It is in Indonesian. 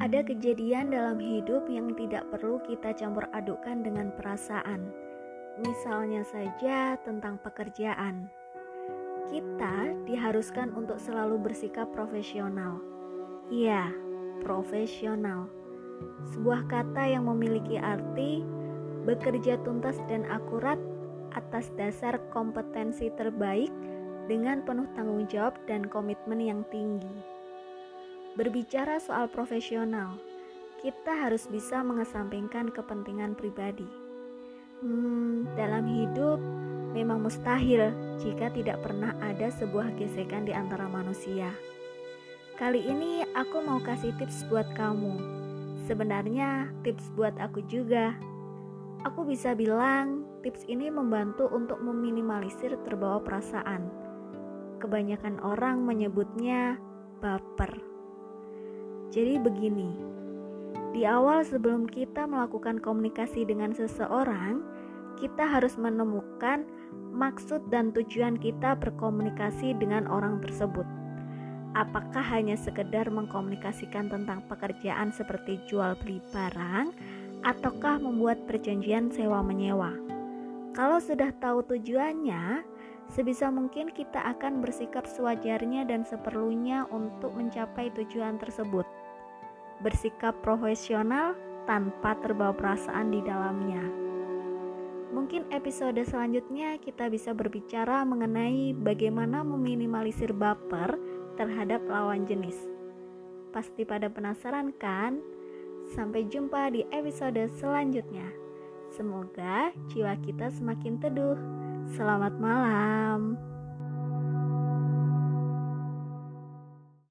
Ada kejadian dalam hidup yang tidak perlu kita campur adukkan dengan perasaan. Misalnya saja tentang pekerjaan. Kita diharuskan untuk selalu bersikap profesional. Iya, profesional. Sebuah kata yang memiliki arti bekerja tuntas dan akurat atas dasar kompetensi terbaik dengan penuh tanggung jawab dan komitmen yang tinggi. Berbicara soal profesional, kita harus bisa mengesampingkan kepentingan pribadi. Hmm, dalam hidup memang mustahil jika tidak pernah ada sebuah gesekan di antara manusia. Kali ini aku mau kasih tips buat kamu. Sebenarnya tips buat aku juga. Aku bisa bilang tips ini membantu untuk meminimalisir terbawa perasaan. Kebanyakan orang menyebutnya baper. Jadi begini, di awal sebelum kita melakukan komunikasi dengan seseorang, kita harus menemukan maksud dan tujuan kita berkomunikasi dengan orang tersebut. Apakah hanya sekedar mengkomunikasikan tentang pekerjaan seperti jual beli barang ataukah membuat perjanjian sewa menyewa? Kalau sudah tahu tujuannya, sebisa mungkin kita akan bersikap sewajarnya dan seperlunya untuk mencapai tujuan tersebut bersikap profesional tanpa terbawa perasaan di dalamnya. Mungkin episode selanjutnya kita bisa berbicara mengenai bagaimana meminimalisir baper terhadap lawan jenis. Pasti pada penasaran kan? Sampai jumpa di episode selanjutnya. Semoga jiwa kita semakin teduh. Selamat malam.